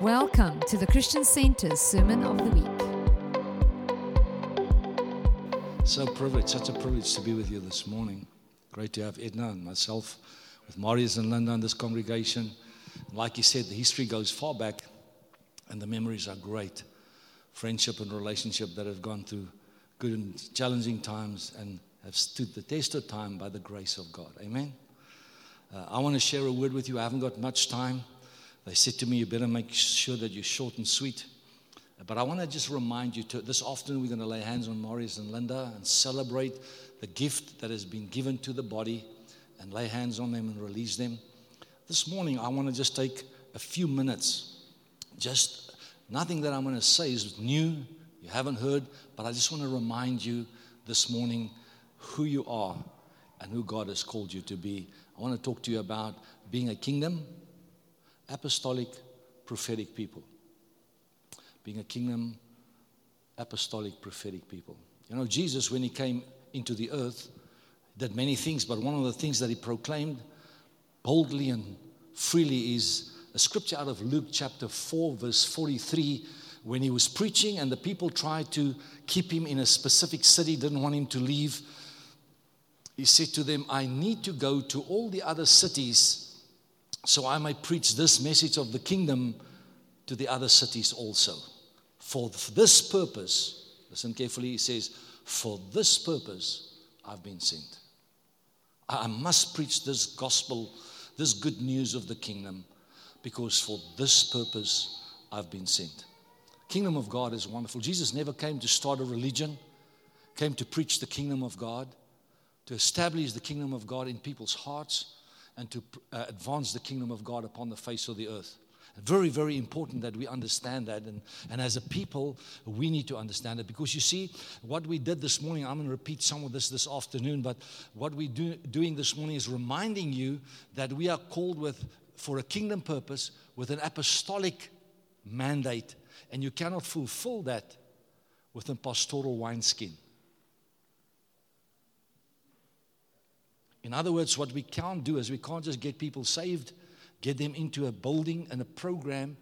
Welcome to the Christian Center's Sermon of the Week. So privileged, such a privilege to be with you this morning. Great to have Edna and myself with Marius and Linda in this congregation. Like you said, the history goes far back and the memories are great. Friendship and relationship that have gone through good and challenging times and have stood the test of time by the grace of God. Amen. Uh, I want to share a word with you. I haven't got much time. They said to me, You better make sure that you're short and sweet. But I want to just remind you to, this afternoon, we're going to lay hands on Marius and Linda and celebrate the gift that has been given to the body and lay hands on them and release them. This morning, I want to just take a few minutes. Just nothing that I'm going to say is new, you haven't heard, but I just want to remind you this morning who you are and who God has called you to be. I want to talk to you about being a kingdom apostolic, prophetic people. Being a kingdom, apostolic, prophetic people. You know, Jesus, when he came into the earth, did many things, but one of the things that he proclaimed boldly and freely is a scripture out of Luke chapter 4, verse 43, when he was preaching and the people tried to keep him in a specific city, didn't want him to leave. He said to them, I need to go to all the other cities so I may preach this message of the kingdom to the other cities also. For this purpose, listen carefully, he says, For this purpose I've been sent. I must preach this gospel, this good news of the kingdom, because for this purpose I've been sent. Kingdom of God is wonderful. Jesus never came to start a religion, came to preach the kingdom of God, to establish the kingdom of God in people's hearts and to uh, advance the kingdom of God upon the face of the earth. Very, very important that we understand that. And, and as a people, we need to understand it. Because you see, what we did this morning, I'm going to repeat some of this this afternoon, but what we're do, doing this morning is reminding you that we are called with, for a kingdom purpose with an apostolic mandate. And you cannot fulfill that with a pastoral wineskin. In other words, what we can't do is we can't just get people saved, get them into a building and a program,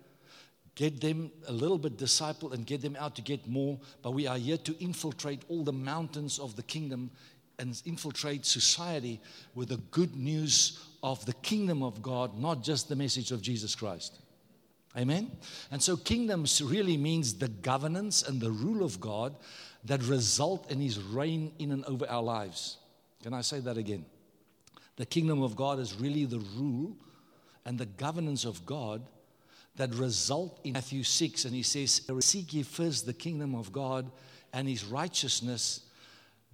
get them a little bit discipled and get them out to get more. But we are here to infiltrate all the mountains of the kingdom and infiltrate society with the good news of the kingdom of God, not just the message of Jesus Christ. Amen? And so, kingdoms really means the governance and the rule of God that result in his reign in and over our lives. Can I say that again? The kingdom of God is really the rule and the governance of God that result in Matthew 6. And he says, Seek ye first the kingdom of God and his righteousness.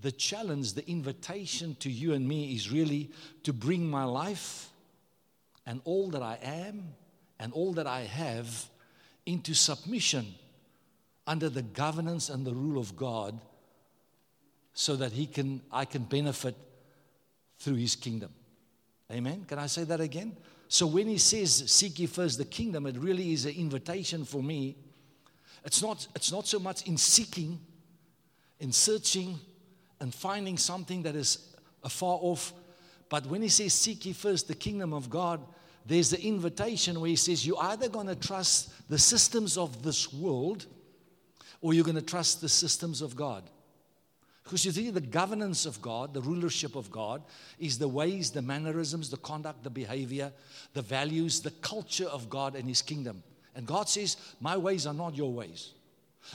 The challenge, the invitation to you and me is really to bring my life and all that I am and all that I have into submission under the governance and the rule of God so that he can, I can benefit through his kingdom. Amen. Can I say that again? So when he says, Seek ye first the kingdom, it really is an invitation for me. It's not, it's not so much in seeking, in searching, and finding something that is afar off. But when he says, Seek ye first the kingdom of God, there's the invitation where he says, You're either going to trust the systems of this world or you're going to trust the systems of God. Because you see, the governance of God, the rulership of God, is the ways, the mannerisms, the conduct, the behavior, the values, the culture of God and His kingdom. And God says, My ways are not your ways.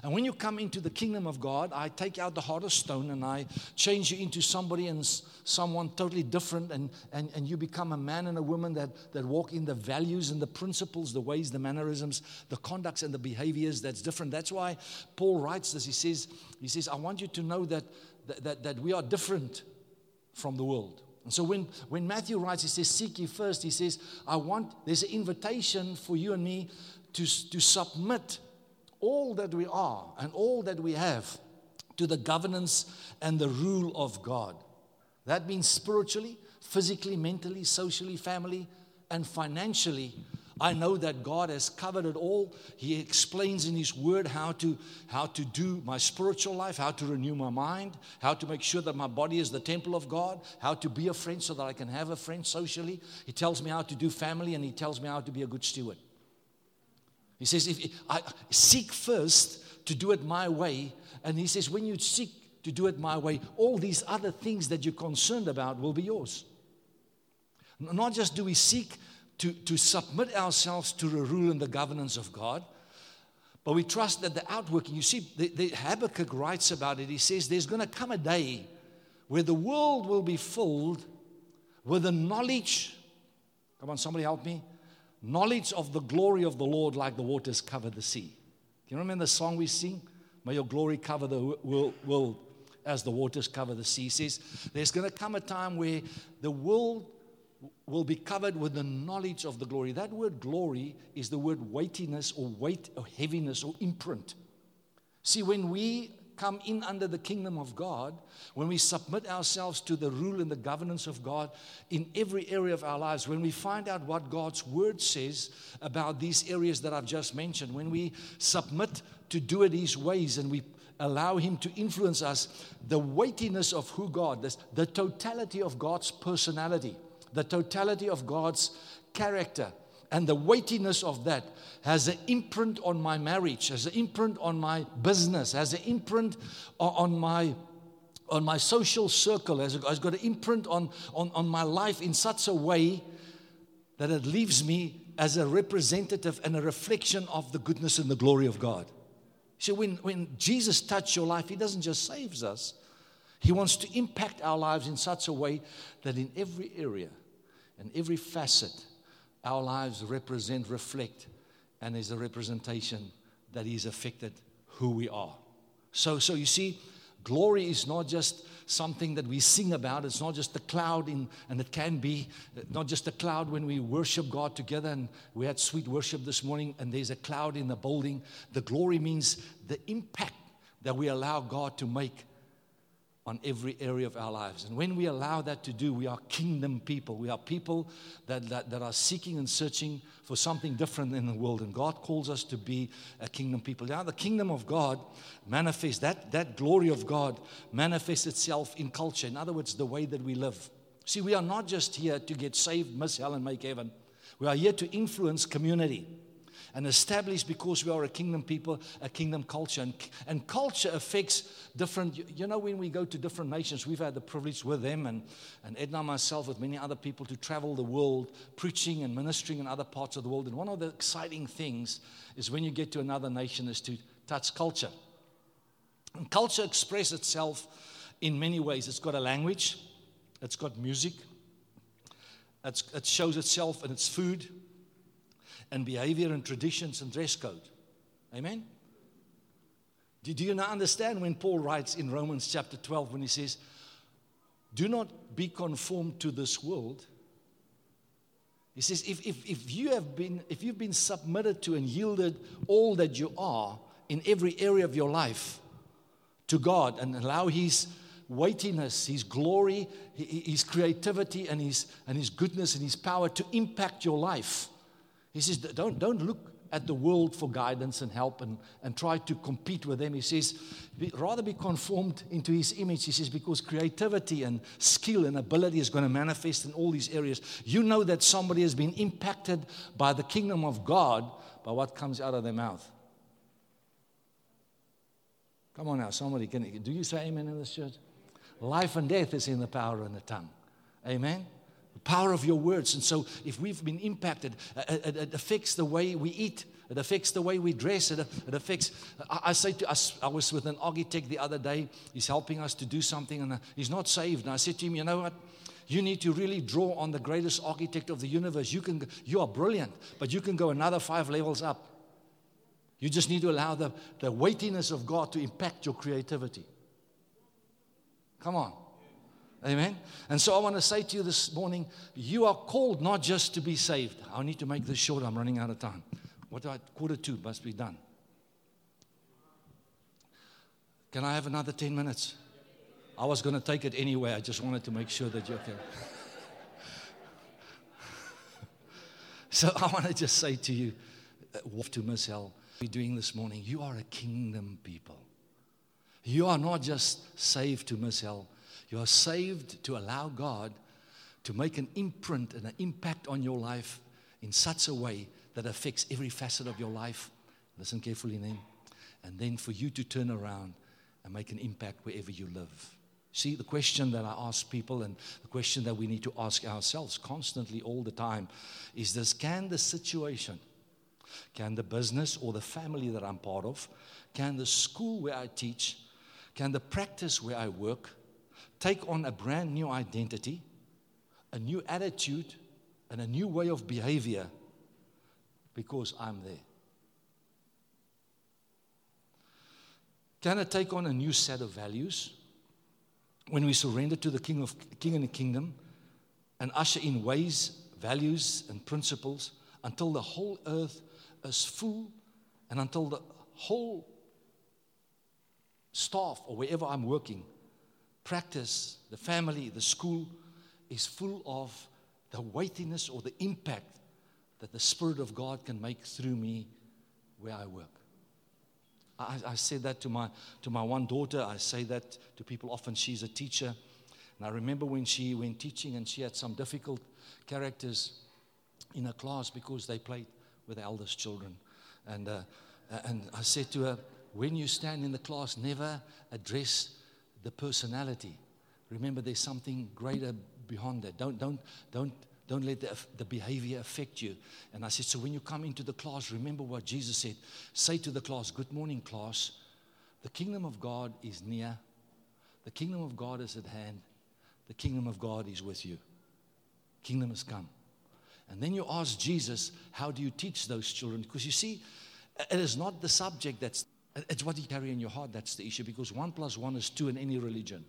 And when you come into the kingdom of God, I take out the heart of stone and I change you into somebody and someone totally different, and, and, and you become a man and a woman that, that walk in the values and the principles, the ways, the mannerisms, the conducts and the behaviors that's different. That's why Paul writes this. He says, he says I want you to know that, that, that we are different from the world. And so when, when Matthew writes, he says, Seek ye first, he says, I want, there's an invitation for you and me to, to submit all that we are and all that we have to the governance and the rule of God. That means spiritually, physically, mentally, socially, family, and financially. I know that God has covered it all. He explains in His Word how to, how to do my spiritual life, how to renew my mind, how to make sure that my body is the temple of God, how to be a friend so that I can have a friend socially. He tells me how to do family and He tells me how to be a good steward. He says, if I seek first to do it my way, and he says, when you seek to do it my way, all these other things that you're concerned about will be yours. Not just do we seek to, to submit ourselves to the rule and the governance of God, but we trust that the outworking, you see, the, the Habakkuk writes about it. He says, There's going to come a day where the world will be filled with the knowledge. Come on, somebody help me. Knowledge of the glory of the Lord like the waters cover the sea. Do you remember the song we sing? May your glory cover the world as the waters cover the sea. Says, There's going to come a time where the world will be covered with the knowledge of the glory. That word glory is the word weightiness or weight or heaviness or imprint. See, when we come in under the kingdom of God, when we submit ourselves to the rule and the governance of God in every area of our lives, when we find out what God's word says about these areas that I've just mentioned, when we submit to do it His ways and we allow Him to influence us, the weightiness of who God is, the totality of God's personality the totality of God's character and the weightiness of that has an imprint on my marriage, has an imprint on my business, has an imprint on my on my social circle, has, got an imprint on, on, on my life in such a way that it leaves me as a representative and a reflection of the goodness and the glory of God. See, when, when Jesus touched your life, He doesn't just save us, He wants to impact our lives in such a way that in every area and every facet, our lives represent, reflect, and is a representation that He's affected who we are. So, so you see, glory is not just something that we sing about. It's not just a cloud, in, and it can be not just a cloud when we worship God together. And we had sweet worship this morning, and there's a cloud in the building. The glory means the impact that we allow God to make on every area of our lives. And when we allow that to do, we are kingdom people. We are people that, that, that, are seeking and searching for something different in the world. And God calls us to be a kingdom people. Now, the kingdom of God manifests, that, that glory of God manifests itself in culture. In other words, the way that we live. See, we are not just here to get saved, miss hell, and make heaven. We are here to influence community and established because we are a kingdom people, a kingdom culture. And, and culture affects different, you know, when we go to different nations, we've had the privilege with them and, and Edna and myself, with many other people, to travel the world preaching and ministering in other parts of the world. And one of the exciting things is when you get to another nation is to touch culture. And culture expresses itself in many ways. It's got a language, it's got music, it's, it shows itself in its food, and behavior and traditions and dress code. Amen? Do, do you now understand when Paul writes in Romans chapter 12 when he says, Do not be conformed to this world? He says, if, if, if, you have been, if you've been submitted to and yielded all that you are in every area of your life to God and allow His weightiness, His glory, His creativity, and His, and His goodness and His power to impact your life, he says, don't, don't look at the world for guidance and help and, and try to compete with them. He says, be, rather be conformed into his image. He says, because creativity and skill and ability is going to manifest in all these areas. You know that somebody has been impacted by the kingdom of God by what comes out of their mouth. Come on now, somebody can. Do you say amen in this church? Life and death is in the power of the tongue. Amen power of your words. And so, if we've been impacted, it, it, it affects the way we eat. It affects the way we dress. It, affects. Uh, I, say to us, I was with an architect the other day. He's helping us to do something, and uh, he's not saved. And I said to him, You know what? You need to really draw on the greatest architect of the universe. You, can, you are brilliant, but you can go another five levels up. You just need to allow the, the weightiness of God to impact your creativity. Come on. Amen. And so I want to say to you this morning you are called not just to be saved. I need to make this short. I'm running out of time. What do I, quarter two must be done. Can I have another 10 minutes? I was going to take it anyway. I just wanted to make sure that you're okay. so I want to just say to you, uh, to Miss Hell, we're doing this morning, you are a kingdom people. You are not just saved to Miss Hell you are saved to allow God to make an imprint and an impact on your life in such a way that affects every facet of your life. Listen carefully then. And then for you to turn around and make an impact wherever you live. See, the question that I ask people and the question that we need to ask ourselves constantly all the time is this can the situation, can the business or the family that I'm part of, can the school where I teach, can the practice where I work take on a brand new identity, a new attitude, and a new way of behavior because I'm there? Can I take on a new set of values? when we surrender to the King of King and the Kingdom and usher in ways, values, and principles until the whole earth is full and until the whole staff or wherever I'm working, practice, the family, the school is full of the weightiness or the impact that the Spirit of God can make through me where I work. I, I said that to my, to my one daughter. I say that to people often. She's a teacher. And I remember when she went teaching and she had some difficult characters in her class because they played with the eldest children. And, uh, and I said to her, when you stand in the class, never address the personality. Remember, there's something greater beyond that. Don't, don't, don't don't let the, the behavior affect you. And I said, So when you come into the class, remember what Jesus said. Say to the class, Good morning, class. The kingdom of God is near. The kingdom of God is at hand. The kingdom of God is with you. Kingdom has come. And then you ask Jesus, How do you teach those children? Because you see, it is not the subject that's, it's what you carry in your heart that's the issue. Because one plus one is two in any religion.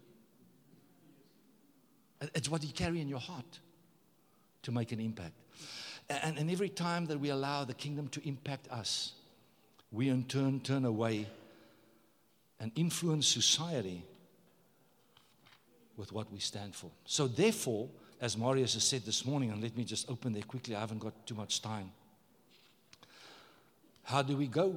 It's what you carry in your heart to make an impact. And, and every time that we allow the kingdom to impact us, we in turn turn away and influence society with what we stand for. So, therefore, as Marius has said this morning, and let me just open there quickly, I haven't got too much time. How do we go?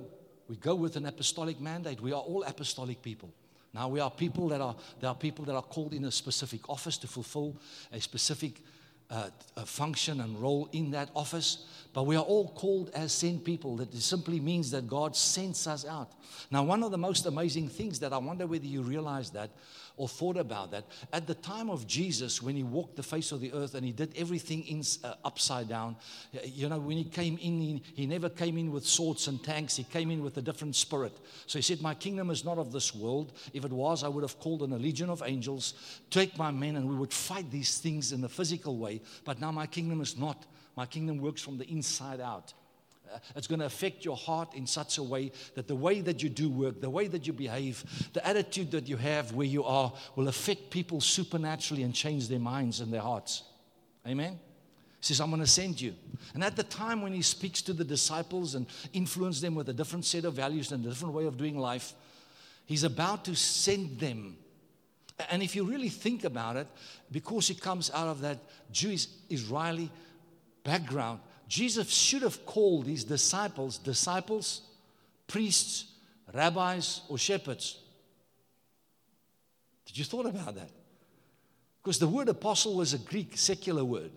We go with an apostolic mandate. We are all apostolic people. Now we are people that are there are people that are called in a specific office to fulfill a specific uh, function and role in that office, but we are all called as sent people. That simply means that God sends us out. Now, one of the most amazing things that I wonder whether you realize that or thought about that. At the time of Jesus, when he walked the face of the earth and he did everything in, uh, upside down, you know, when he came in, he, he never came in with swords and tanks. He came in with a different spirit. So he said, My kingdom is not of this world. If it was, I would have called in a legion of angels, take my men, and we would fight these things in the physical way. But now my kingdom is not. My kingdom works from the inside out. It's going to affect your heart in such a way that the way that you do work, the way that you behave, the attitude that you have where you are will affect people supernaturally and change their minds and their hearts. Amen? He says, I'm going to send you. And at the time when he speaks to the disciples and influence them with a different set of values and a different way of doing life, he's about to send them. And if you really think about it, because he comes out of that Jewish Israeli background, Jesus should have called his disciples disciples, priests, rabbis, or shepherds. Did you thought about that? Because the word apostle was a Greek secular word.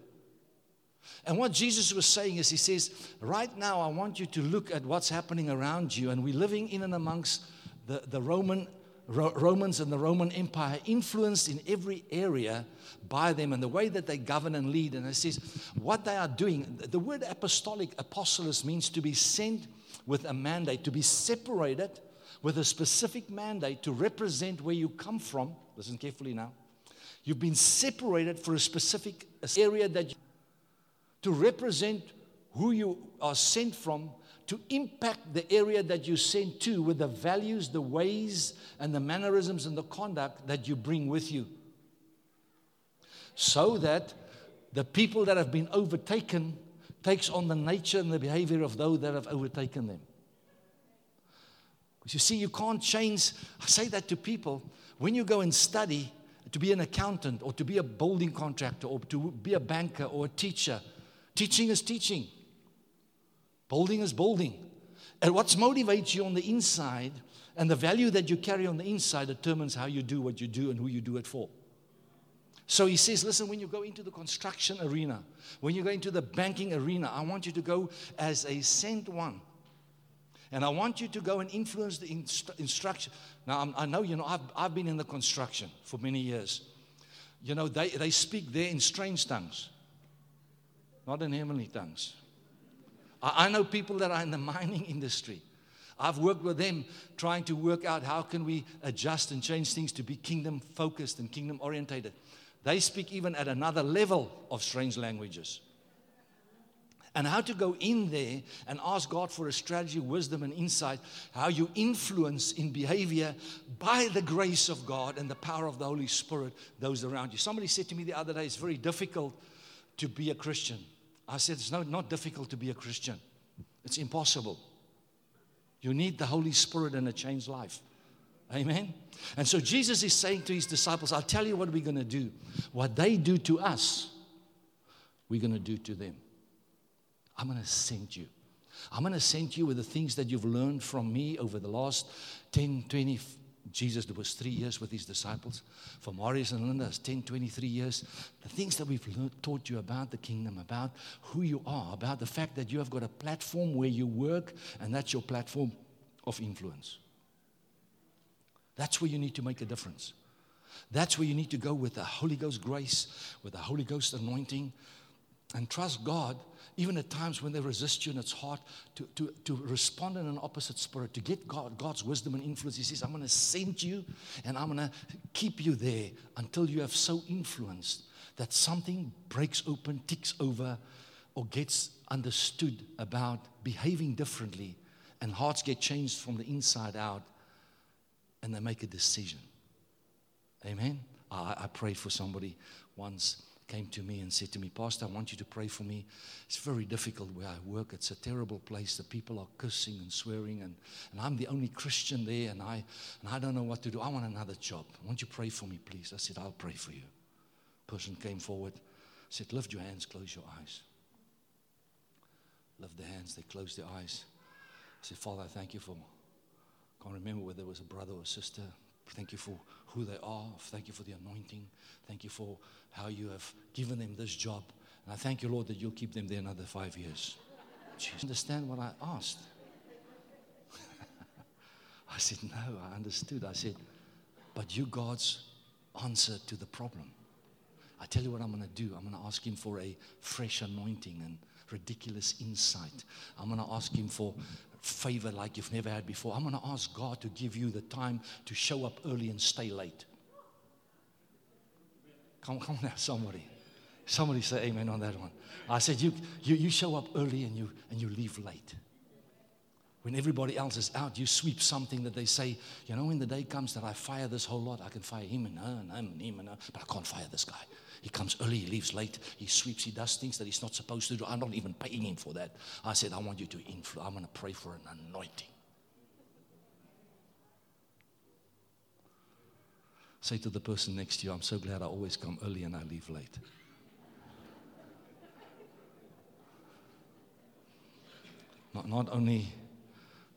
And what Jesus was saying is, He says, right now, I want you to look at what's happening around you. And we're living in and amongst the, the Roman Romans and the Roman Empire influenced in every area by them and the way that they govern and lead. And it says what they are doing. The word apostolic, apostolos, means to be sent with a mandate, to be separated with a specific mandate to represent where you come from. Listen carefully now. You've been separated for a specific area that you, to represent who you are sent from to impact the area that you sent to with the values, the ways, and the mannerisms and the conduct that you bring with you. So that the people that have been overtaken takes on the nature and the behavior of those that have overtaken them. Because you see, you can't change. I say that to people. When you go and study to be an accountant or to be a building contractor or to be a banker or a teacher, teaching is teaching. Building is building. And what motivates you on the inside and the value that you carry on the inside determines how you do what you do and who you do it for. So he says, listen, when you go into the construction arena, when you go into the banking arena, I want you to go as a sent one. And I want you to go and influence the instru- instruction. Now, I'm, i know, you know, I've, I've been in the construction for many years. You know, they, they speak there in strange tongues, not in heavenly tongues. I, know people that are in the mining industry. I've worked with them trying to work out how can we adjust and change things to be kingdom focused and kingdom orientated. They speak even at another level of strange languages and how to go in there and ask God for a strategy, wisdom, and insight, how you influence in behavior by the grace of God and the power of the Holy Spirit those around you. Somebody said to me the other day, it's very difficult to be a Christian. I said, it's not, not difficult to be a Christian, it's impossible. You need the Holy Spirit and a changed life. Amen. And so Jesus is saying to his disciples, I'll tell you what we're going to do. What they do to us, we're going to do to them. I'm going to send you. I'm going to send you with the things that you've learned from me over the last 10, 20, Jesus was three years with his disciples. For Marius and Linda, it's 10, 23 years. The things that we've learned, taught you about the kingdom, about who you are, about the fact that you have got a platform where you work, and that's your platform of influence. That's where you need to make a difference. That's where you need to go with the Holy Ghost grace, with the Holy Ghost anointing, and trust God even at times when they resist you and it's hard to, to, to respond in an opposite spirit, to get God, God's wisdom and influence. He says, I'm going to send you and I'm going to keep you there until you have so influenced that something breaks open, ticks over, or gets understood about behaving differently, and hearts get changed from the inside out, and they make a decision. Amen. I, I prayed for somebody once came to me and said to me, Pastor, I want you to pray for me. It's very difficult where I work. It's a terrible place. The people are cursing and swearing, and, and I'm the only Christian there, and I, and I don't know what to do. I want another job. Won't you pray for me, please? I said, I'll pray for you. Person came forward, said, Lift your hands, close your eyes. Lift their hands, they closed their eyes. I said, Father, thank you for, I can't remember whether it was a brother or a sister. Thank you for who they are. Thank you for the anointing. Thank you for how you have given them this job. And I thank you, Lord, that you'll keep them there another five years. Jesus, understand what I asked? I said, No, I understood. I said, But you, God's answer to the problem. I tell you what I'm going to do. I'm going to ask Him for a fresh anointing and ridiculous insight. I'm going to ask Him for favor like you've never had before. I'm going to ask God to give you the time to show up early and stay late. Come, come now, somebody. Somebody say amen on that one. I said, you, you, you show up early and you, and you leave late. When everybody else is out, you sweep something that they say, you know, when the day comes that I fire this whole lot, I can fire him and her and him and him and her, but I can't fire this guy. He comes early, he leaves late, he sweeps, he does things that he's not supposed to do. I'm not even paying him for that. I said, I want you to influence, I'm going to pray for an anointing. Say to the person next to you, I'm so glad I always come early and I leave late. Not, not, only,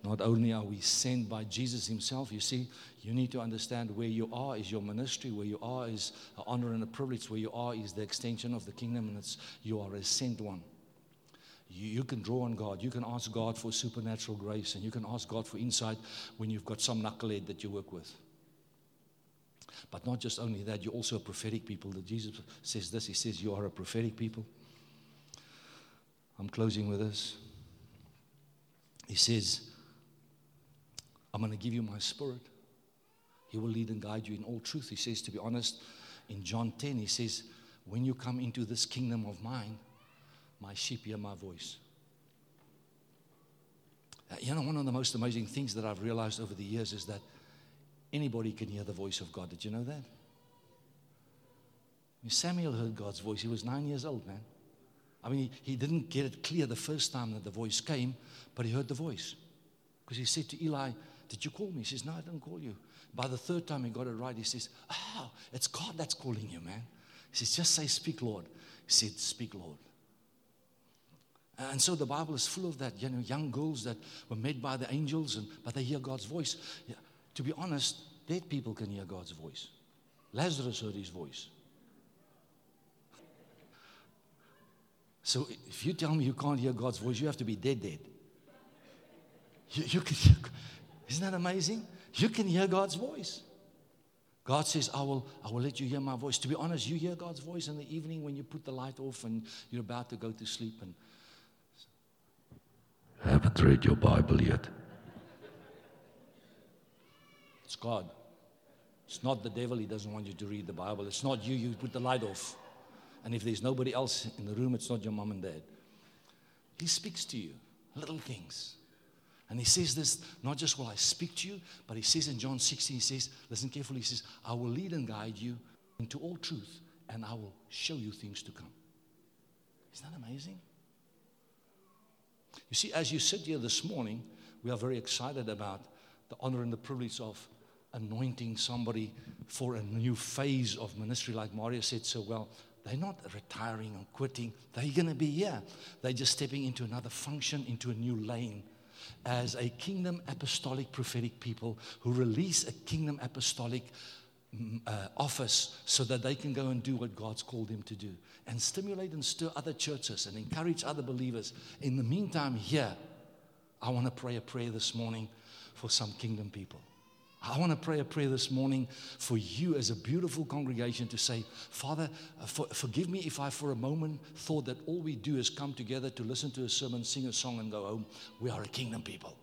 not only are we sent by Jesus Himself, you see, you need to understand where you are is your ministry, where you are is an honor and a privilege, where you are is the extension of the kingdom, and it's, you are a sent one. You, you, can draw on God. You can ask God for supernatural grace, and you can ask God for insight when you've got some knucklehead that you work with. But not just only that, you're also a prophetic people. That Jesus says this. He says, You are a prophetic people. I'm closing with this. He says, I'm going to give you my spirit. He will lead and guide you in all truth. He says, to be honest, in John 10, he says, When you come into this kingdom of mine, my sheep hear my voice. Uh, you know, one of the most amazing things that I've realized over the years is that Anybody can hear the voice of God. Did you know that? Samuel heard God's voice. He was nine years old, man. I mean, he, he didn't get it clear the first time that the voice came, but he heard the voice. Because he said to Eli, did you call me? She says, No, I didn't call you. By the third time he got it right, he says, Oh, it's God that's calling you, man. He says, Just say, Speak, Lord. He said, Speak, Lord. And so the Bible is full of that, you know, young girls that were made by the angels, and, but they hear God's voice. Yeah. To be honest, dead people can hear God's voice. Lazarus heard his voice. So if you tell me you can't hear God's voice, you have to be dead, dead. You, you, can, isn't that amazing? You can hear God's voice. God says, I will, I will let you hear my voice. To be honest, you hear God's voice in the evening when you put the light off and you're about to go to sleep. And haven't read your Bible yet. it's God. It's not the devil. He doesn't want you to read the Bible. It's not you. You put the light off. And if there's nobody else in the room, it's not your mom and dad. He speaks to you, little things. And he says this, not just will I speak to you, but he says in John 16, he says, listen carefully, he says, I will lead and guide you into all truth, and I will show you things to come. Isn't that amazing? You see, as you sit here this morning, we are very excited about the honor and the privilege of anointing somebody for a new phase of ministry, like Mario said so well. They're not retiring or quitting. They're going to be here. They're just stepping into another function, into a new lane as a kingdom apostolic prophetic people who release a kingdom apostolic mm, uh, office so that they can go and do what God's called them to do and stimulate and stir other churches and encourage other believers. In the meantime, here, I want to pray a prayer this morning for some kingdom people. I want to pray a prayer this morning for you as a beautiful congregation to say, Father, uh, for, forgive me if I for a moment thought that all we do is come together to listen to a sermon, sing a song, and go home. We are a kingdom people.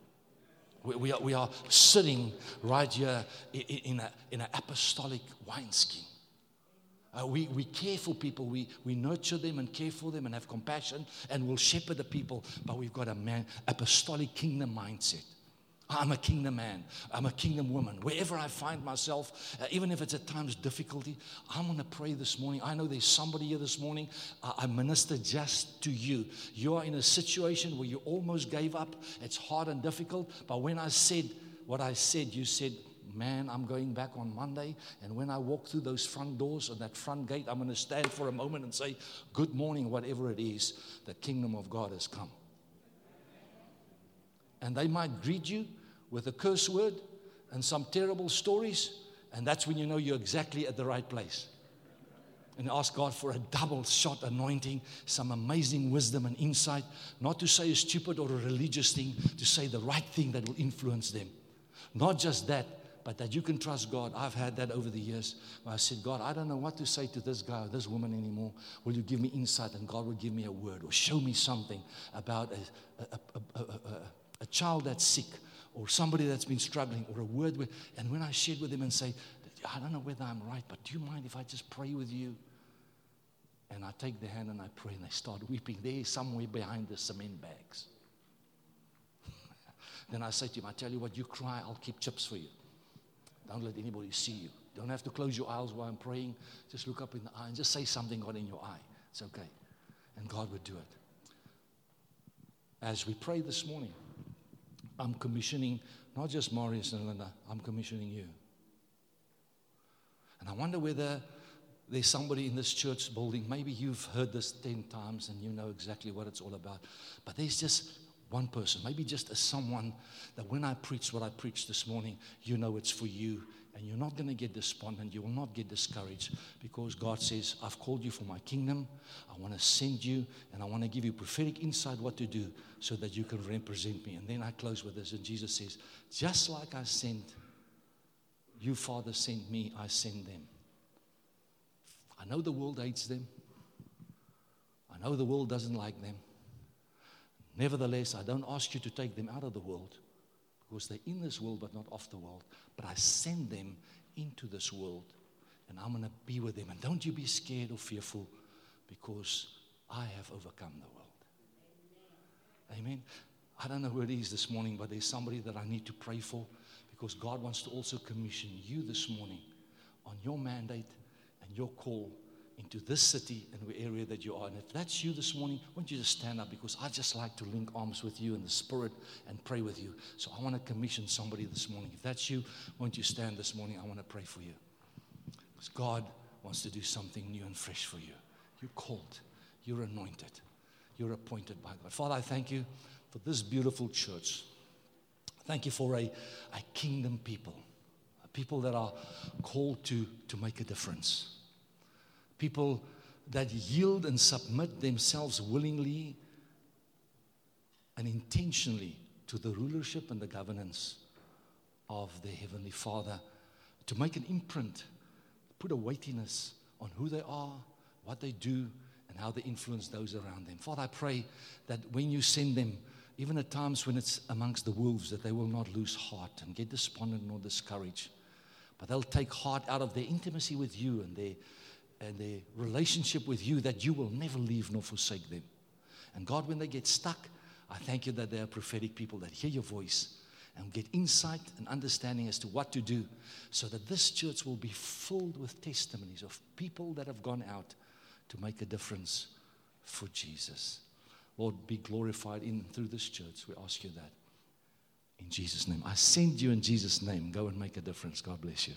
We, we, are, we are sitting right here in, in, a, in an apostolic wineskin. Uh, we, we care for people, we, we nurture them and care for them and have compassion and will shepherd the people, but we've got a man, apostolic kingdom mindset. I'm a kingdom man. I'm a kingdom woman. Wherever I find myself, uh, even if it's at times difficulty, I'm going to pray this morning. I know there's somebody here this morning. Uh, I minister just to you. You are in a situation where you almost gave up. It's hard and difficult. But when I said what I said, you said, Man, I'm going back on Monday. And when I walk through those front doors and that front gate, I'm going to stand for a moment and say, Good morning, whatever it is. The kingdom of God has come. And they might greet you with a curse word and some terrible stories. And that's when you know you're exactly at the right place. And ask God for a double shot anointing, some amazing wisdom and insight, not to say a stupid or a religious thing, to say the right thing that will influence them. Not just that, but that you can trust God. I've had that over the years. I said, God, I don't know what to say to this guy or this woman anymore. Will you give me insight? And God will give me a word or show me something about a, a, a, a child that's sick or somebody that's been struggling or a word with, and when I shared with them and say, I don't know whether I'm right, but do you mind if I just pray with you? And I take the hand and I pray, and they start weeping there somewhere behind the cement bags. then I say to him, I tell you what, you cry, I'll keep chips for you. Don't let anybody see you. Don't have to close your eyes while I'm praying. Just look up in the eye and just say something God in your eye. It's okay. And God would do it. As we pray this morning, I'm commissioning not just Marius and Linda, I'm commissioning you. And I wonder whether there's somebody in this church building, maybe you've heard this 10 times and you know exactly what it's all about, but there's just one person, maybe just someone that when I preach what I preached this morning, you know it's for you and you're not going to get despondent. You will not get discouraged because God says, I've called you for my kingdom. I want to send you and I want to give you prophetic insight what to do so that you can represent me. And then I close with this. And Jesus says, Just like I sent you, Father, sent me, I send them. I know the world hates them. I know the world doesn't like them. Nevertheless, I don't ask you to take them out of the world because they're in this world but not of the world. But I send them into this world and I'm going to be with them. And don't you be scared or fearful because I have overcome the world. Amen. I don't know who it is this morning, but there's somebody that I need to pray for because God wants to also commission you this morning on your mandate and your call into this city and the area that you are. And if that's you this morning, why don't you just stand up because I just like to link arms with you in the spirit and pray with you. So I want to commission somebody this morning. If that's you, why don't you stand this morning? I want to pray for you. Because God wants to do something new and fresh for you. You're called, you're anointed, you're appointed by God. Father, I thank you for this beautiful church. Thank you for a, a kingdom people, a people that are called to, to make a difference people that yield and submit themselves willingly and intentionally to the rulership and the governance of their Heavenly Father, to make an imprint, put a weightiness on who they are, what they do, and how they influence those around them. Father, I pray that when you send them, even at times when it's amongst the wolves, that they will not lose heart and get despondent nor discouraged, but they'll take heart out of their intimacy with you and their, and their relationship with you that you will never leave nor forsake them. And God, when they get stuck, I thank you that they are prophetic people that hear your voice and get insight and understanding as to what to do so that this church will be filled with testimonies of people that have gone out to make a difference for Jesus. Lord, be glorified in through this church. We ask you that. In Jesus' name. I send you in Jesus' name. Go and make a difference. God bless you.